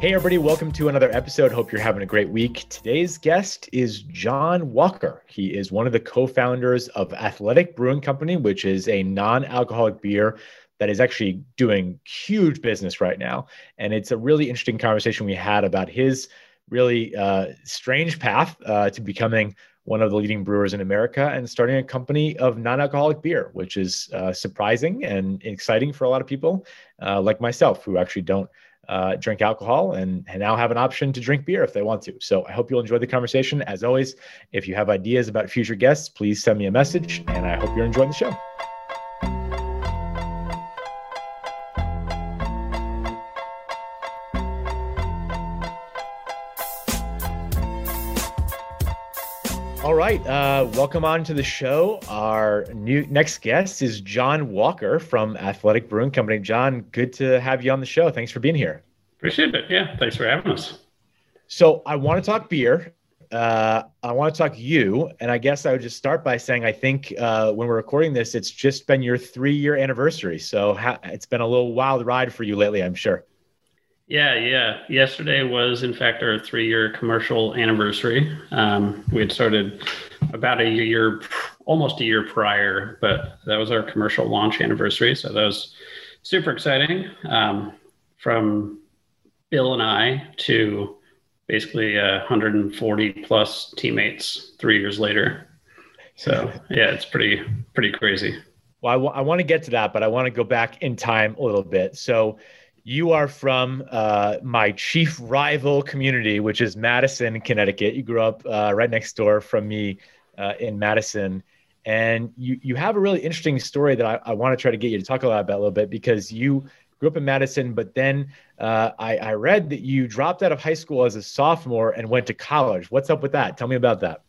Hey, everybody, welcome to another episode. Hope you're having a great week. Today's guest is John Walker. He is one of the co founders of Athletic Brewing Company, which is a non alcoholic beer that is actually doing huge business right now. And it's a really interesting conversation we had about his really uh, strange path uh, to becoming one of the leading brewers in America and starting a company of non alcoholic beer, which is uh, surprising and exciting for a lot of people uh, like myself who actually don't uh, drink alcohol and, and now have an option to drink beer if they want to. So I hope you'll enjoy the conversation. As always, if you have ideas about future guests, please send me a message and I hope you're enjoying the show. Right, uh, welcome on to the show. Our new next guest is John Walker from Athletic Brewing Company. John, good to have you on the show. Thanks for being here. Appreciate it. Yeah, thanks for having us. So I want to talk beer. Uh, I want to talk you, and I guess I would just start by saying I think uh, when we're recording this, it's just been your three-year anniversary. So ha- it's been a little wild ride for you lately, I'm sure. Yeah, yeah. Yesterday was, in fact, our three year commercial anniversary. Um, we had started about a year, almost a year prior, but that was our commercial launch anniversary. So that was super exciting. Um, from Bill and I to basically uh, 140 plus teammates three years later. So yeah, it's pretty pretty crazy. Well, I, w- I want to get to that, but I want to go back in time a little bit. So you are from uh, my chief rival community, which is Madison, Connecticut. You grew up uh, right next door from me uh, in Madison. And you, you have a really interesting story that I, I want to try to get you to talk about a little bit because you grew up in Madison, but then uh, I, I read that you dropped out of high school as a sophomore and went to college. What's up with that? Tell me about that.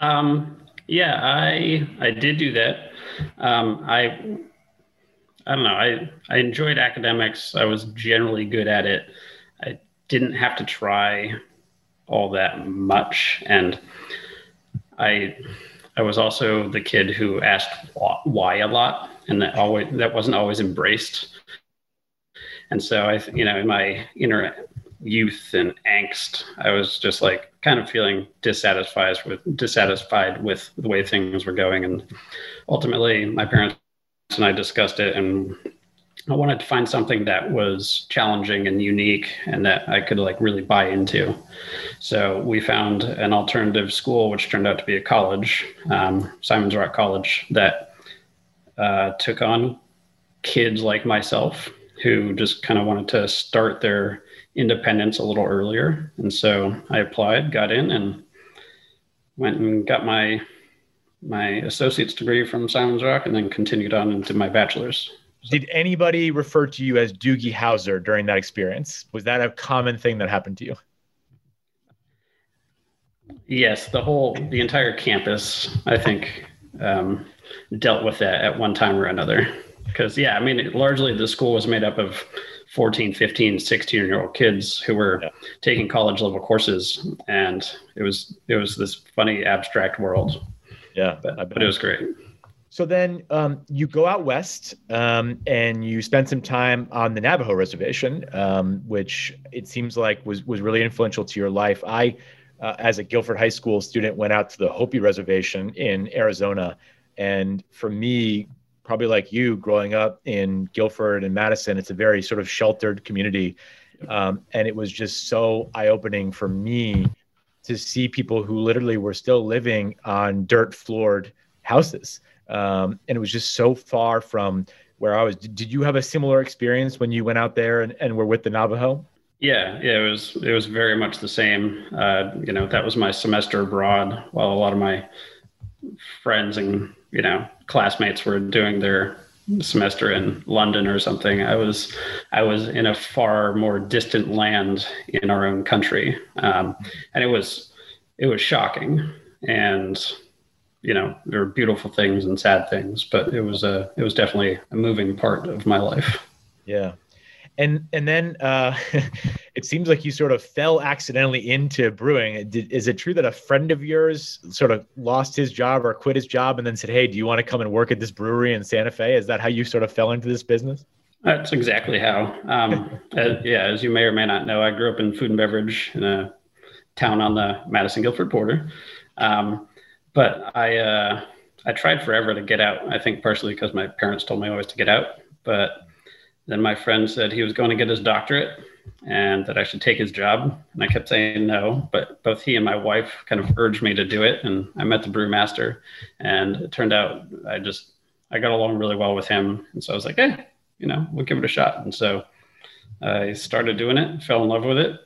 Um, yeah, I I did do that. Um, I I don't know. I, I enjoyed academics. I was generally good at it. I didn't have to try all that much. And I, I was also the kid who asked why a lot, and that always that wasn't always embraced. And so I, you know, in my inner youth and angst, I was just like kind of feeling dissatisfied with dissatisfied with the way things were going. And ultimately, my parents and I discussed it, and I wanted to find something that was challenging and unique and that I could like really buy into. So we found an alternative school, which turned out to be a college, um, Simon's Rock College, that uh, took on kids like myself who just kind of wanted to start their independence a little earlier. And so I applied, got in, and went and got my my associate's degree from Simon's Rock and then continued on into my bachelor's. Did anybody refer to you as Doogie Howser during that experience? Was that a common thing that happened to you? Yes, the whole, the entire campus, I think, um, dealt with that at one time or another. Because, yeah, I mean, largely the school was made up of 14, 15, 16 year old kids who were yeah. taking college level courses. And it was, it was this funny abstract world yeah, but, but it was great. So then um, you go out west um, and you spend some time on the Navajo reservation, um, which it seems like was was really influential to your life. I, uh, as a Guilford High School student, went out to the Hopi Reservation in Arizona, and for me, probably like you, growing up in Guilford and Madison, it's a very sort of sheltered community, um, and it was just so eye opening for me to see people who literally were still living on dirt floored houses. Um, and it was just so far from where I was. Did you have a similar experience when you went out there and, and were with the Navajo? Yeah, yeah, it was it was very much the same. Uh, you know, that was my semester abroad, while a lot of my friends and you know classmates were doing their semester in London or something. I was I was in a far more distant land in our own country, um, and it was it was shocking. And you know there were beautiful things and sad things, but it was a it was definitely a moving part of my life. Yeah, and and then uh, it seems like you sort of fell accidentally into brewing. Did, is it true that a friend of yours sort of lost his job or quit his job and then said, "Hey, do you want to come and work at this brewery in Santa Fe?" Is that how you sort of fell into this business? That's exactly how. Um, as, yeah, as you may or may not know, I grew up in food and beverage in a town on the Madison Guilford border. Um, but I uh, I tried forever to get out. I think partially because my parents told me always to get out. But then my friend said he was going to get his doctorate and that I should take his job. And I kept saying no, but both he and my wife kind of urged me to do it. And I met the brewmaster, and it turned out I just I got along really well with him. And so I was like, hey, you know, we'll give it a shot. And so I started doing it, fell in love with it.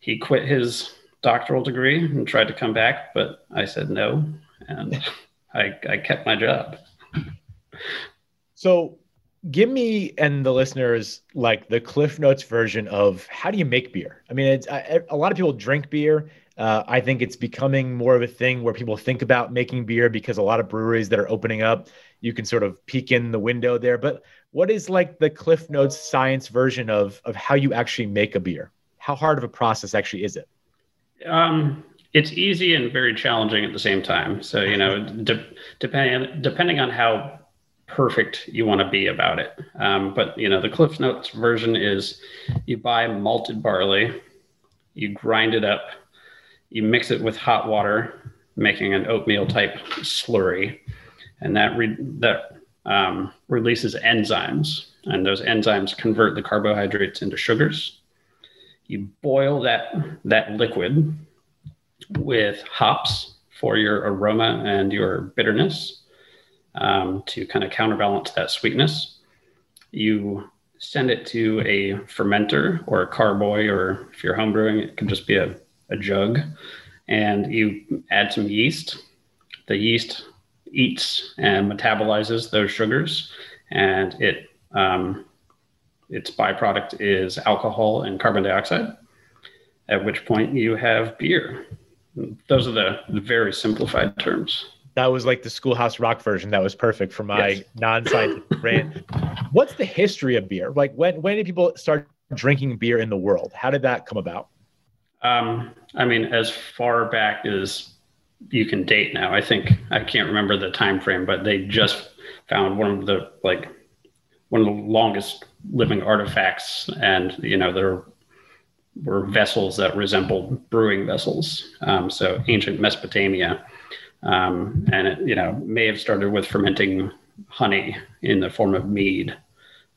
He quit his doctoral degree and tried to come back, but I said no, and I I kept my job. So give me and the listeners like the cliff notes version of how do you make beer? I mean it's I, a lot of people drink beer. Uh, i think it's becoming more of a thing where people think about making beer because a lot of breweries that are opening up you can sort of peek in the window there. But what is like the cliff notes science version of of how you actually make a beer? How hard of a process actually is it? Um, it's easy and very challenging at the same time. So you know de- depending depending on how perfect you want to be about it. Um, but you know, the Cliff Notes version is you buy malted barley, you grind it up, you mix it with hot water, making an oatmeal type slurry, and that re- that um, releases enzymes, and those enzymes convert the carbohydrates into sugars. You boil that that liquid with hops for your aroma and your bitterness um, to kind of counterbalance that sweetness. You send it to a fermenter or a carboy, or if you're homebrewing, it can just be a, a jug. And you add some yeast. The yeast eats and metabolizes those sugars, and it um, its byproduct is alcohol and carbon dioxide. At which point you have beer. Those are the, the very simplified terms that was like the schoolhouse rock version that was perfect for my yes. non-scientific brain what's the history of beer? Like when when did people start drinking beer in the world? How did that come about? Um, i mean as far back as you can date now i think i can't remember the time frame but they just found one of the like one of the longest living artifacts and you know there were vessels that resembled brewing vessels. Um, so ancient mesopotamia um, and it, you know, may have started with fermenting honey in the form of mead.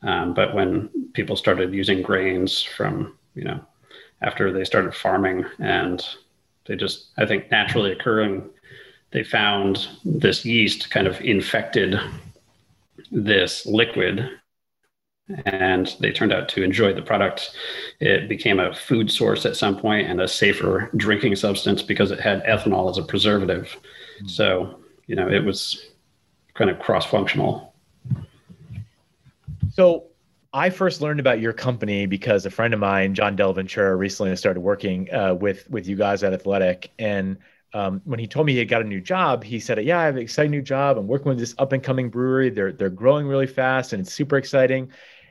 Um, but when people started using grains from, you know, after they started farming and they just, I think, naturally occurring, they found this yeast kind of infected this liquid and they turned out to enjoy the product. It became a food source at some point and a safer drinking substance because it had ethanol as a preservative. So, you know, it was kind of cross functional. So, I first learned about your company because a friend of mine, John Delventura, recently started working uh, with with you guys at Athletic, and um, when he told me he had got a new job, he said, "Yeah, I have an exciting new job. I'm working with this up and coming brewery. They're they're growing really fast, and it's super exciting."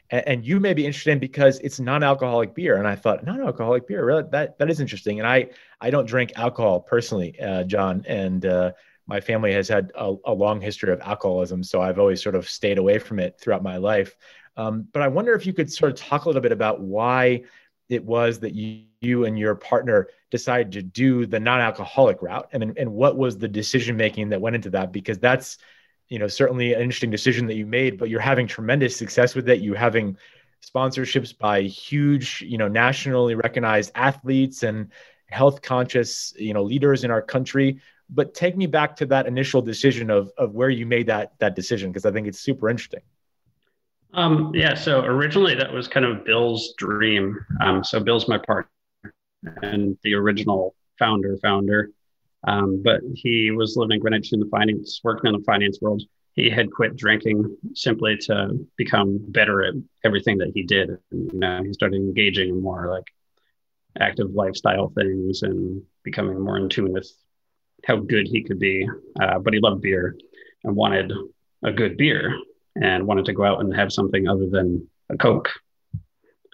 And, and you may be interested in because it's non-alcoholic beer. And I thought, non-alcoholic beer, really? That that is interesting. And I I don't drink alcohol personally, uh, John, and uh, my family has had a, a, long history of alcoholism, so I've always sort of stayed away from it throughout my life. Um, but I wonder if you could sort of talk a little bit about why it was that you, you and your partner decided to do the non-alcoholic route, and and what was the decision making that went into that? Because that's you know certainly an interesting decision that you made, but you're having tremendous success with it. You're having sponsorships by huge, you know, nationally recognized athletes and health conscious, you know, leaders in our country. But take me back to that initial decision of of where you made that that decision because I think it's super interesting. Um, yeah, so originally that was kind of Bill's dream. Um, so Bill's my partner and the original founder founder. Um, but he was living in Greenwich in the finance, working in the finance world. He had quit drinking simply to become better at everything that he did. And, you know, he started engaging in more like active lifestyle things and becoming more in tune with how good he could be. Uh, but he loved beer and wanted a good beer and wanted to go out and have something other than a Coke.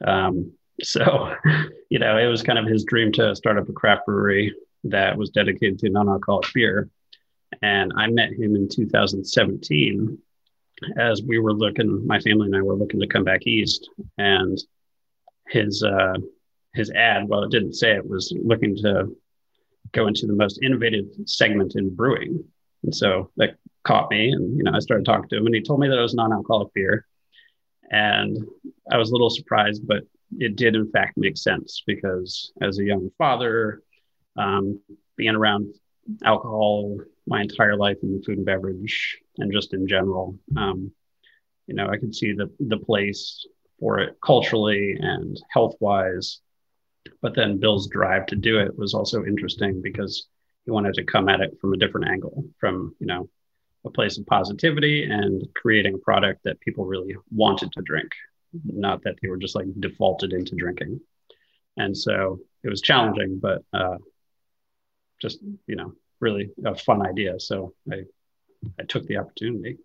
Um, so, you know, it was kind of his dream to start up a craft brewery that was dedicated to non-alcoholic beer. And I met him in 2017 as we were looking, my family and I were looking to come back east, and his uh, his ad, well, it didn't say it was looking to go into the most innovative segment in brewing, and so that caught me, and you know, I started talking to him, and he told me that it was non-alcoholic beer, and I was a little surprised, but it did in fact make sense because as a young father, um, being around alcohol my entire life in food and beverage and just in general. Um, you know, I could see the the place for it culturally and health wise. But then Bill's drive to do it was also interesting because he wanted to come at it from a different angle, from you know, a place of positivity and creating a product that people really wanted to drink, not that they were just like defaulted into drinking. And so it was challenging, but uh, just you know really a fun idea. So I I took the opportunity.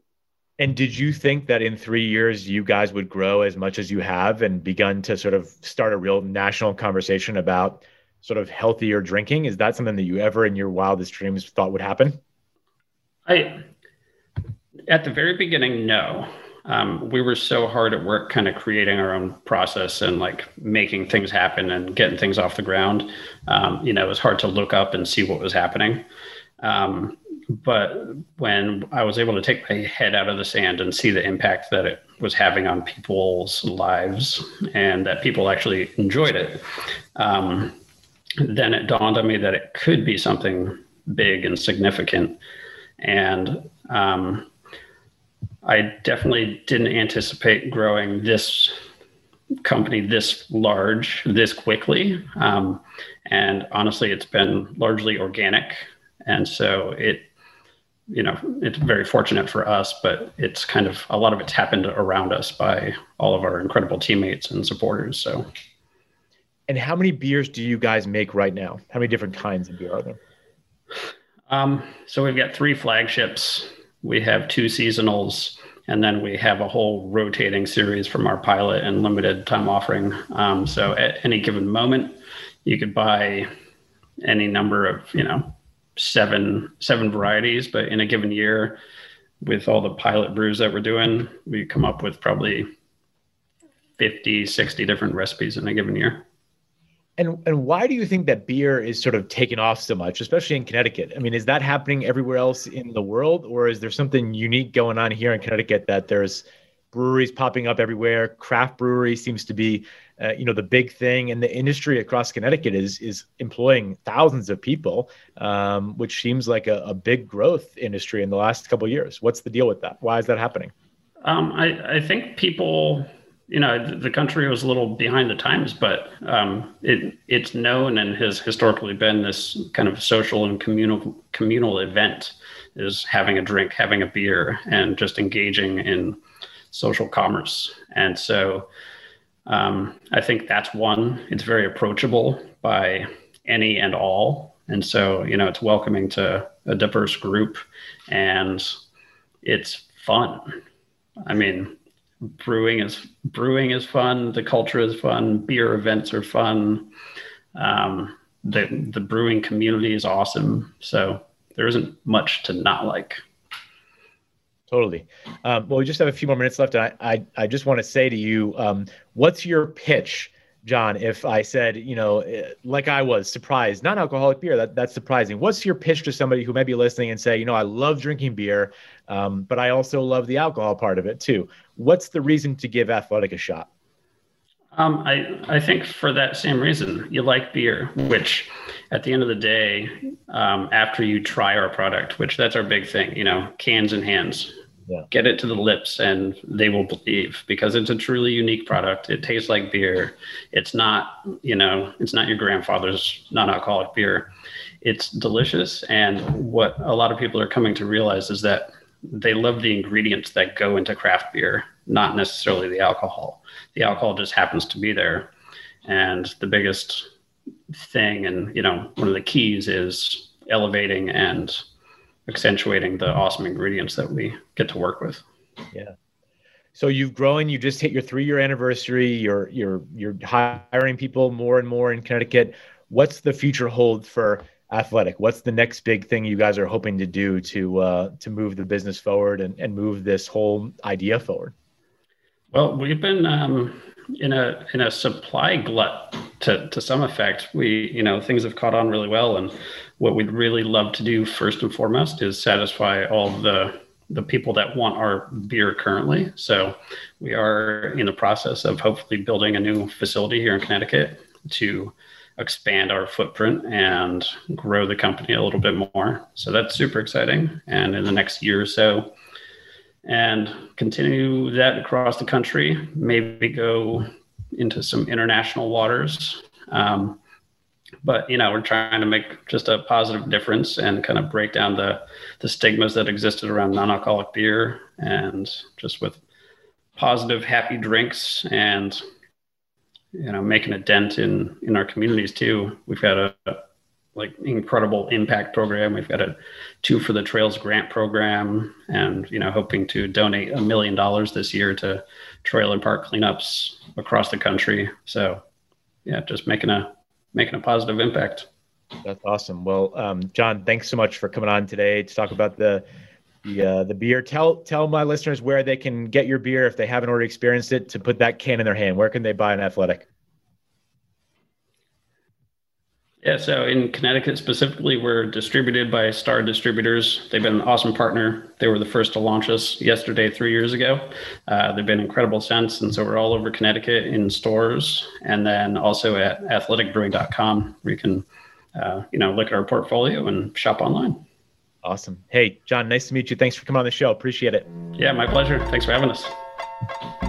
And did you think that in three years you guys would grow as much as you have and begun to sort of start a real national conversation about sort of healthier drinking? Is that something that you ever in your wildest dreams thought would happen? I at the very beginning, no um, we were so hard at work kind of creating our own process and like making things happen and getting things off the ground. Um, you know it was hard to look up and see what was happening. Um, but when i was able to take my head out of the sand and see the impact that it was having on people's lives and that people actually enjoyed it um, then it dawned on me that it could be something big and significant. And um, I definitely didn't anticipate growing this company this large this quickly. Um, and honestly, it's been largely organic. And so it, you know, it's very fortunate for us, but it's kind of a lot of it's happened around us by all of our incredible teammates and supporters. So, and how many beers do you guys make right now? How many different kinds of beer are there? Um, so we've got three flagships we have two seasonals, and then we have a whole rotating series from our pilot and limited time offering. Um, so at any given moment, you could buy any number of you know seven seven varieties, but in a given year, with all the pilot brews that we're doing, we come up with probably 50, 60 different recipes in a given year. And and why do you think that beer is sort of taken off so much, especially in Connecticut? I mean, is that happening everywhere else in the world, or is there something unique going on here in Connecticut that there's breweries popping up everywhere? Craft brewery seems to be, uh, you know, the big thing, and the industry across Connecticut is is employing thousands of people, um, which seems like a, a, big growth industry in the last couple years. What's the deal with that? Why is that happening? Um, I, I think people you know the country was a little behind the times, but um, it it's known and has historically been this kind of social and communal communal event is having a drink, having a beer, and just engaging in social commerce. And so um, I think that's one. It's very approachable by any and all, and so you know it's welcoming to a diverse group, and it's fun. I mean, brewing is brewing is fun. The culture is fun. Beer events are fun. Um, the the brewing community is awesome. So there isn't much to not like. Totally. Um, well, we just have a few more minutes left, and I I, I just want to say to you, um, what's your pitch John, if I said, you know, eh, like I was surprised, non-alcoholic beer, that, that's surprising. What's your pitch to somebody who may be listening and say, you know, I love drinking beer, um, but I also love the alcohol part of it too. What's the reason to give athletic a shot? Um, I, I think for that same reason, you like beer, which at the end of the day, um, after you try our product, which that's our big thing, you know, cans and hands, yeah. get it to the lips and they will believe because it's a truly unique product. It tastes like beer. It's not you know it's not your grandfather's non-alcoholic beer. It's delicious. And what a lot of people are coming to realize is that they love the ingredients that go into craft beer not necessarily the alcohol the alcohol just happens to be there and the biggest thing and you know one of the keys is elevating and accentuating the awesome ingredients that we get to work with. Yeah. So you've grown. You just hit your three-year anniversary. You're you're you're hiring people more and more in Connecticut. What's the future hold for Athletic. What's the next big thing you guys are hoping to do to uh, to move the business forward and, and move this whole idea forward? Well, we've been um, in a in a supply glut to to some effect. We you know things have caught on really well, and what we'd really love to do first and foremost is satisfy all the the people that want our beer currently. So we are in the process of hopefully building a new facility here in Connecticut to expand our footprint and grow the company a little bit more. So that's super exciting. And in the next year or so, and continue that across the country, maybe go into some international waters. Um, but you know, we're trying to make just a positive difference and kind of break down the the stigmas that existed around non-alcoholic beer and just with positive, happy drinks and you know making a dent in in our communities too. We've got a like incredible impact program. We've got a two for the trails grant program and you know hoping to donate a million dollars this year to trail and park cleanups across the country. So yeah just making a making a positive impact. That's awesome. Well um, john thanks so much for coming on today to talk about the the uh, the beer. Tell tell my listeners where they can get your beer if they haven't already experienced it. To put that can in their hand, where can they buy an Athletic? Yeah, so in Connecticut specifically, we're distributed by Star Distributors. They've been an awesome partner. They were the first to launch us yesterday, three years ago. Uh, they've been incredible since, and so we're all over Connecticut in stores, and then also at athleticbrewing.com, where you can, uh, you know, look at our portfolio and shop online. Awesome. Hey, John, nice to meet you. Thanks for coming on the show. Appreciate it. Yeah, my pleasure. Thanks for having us.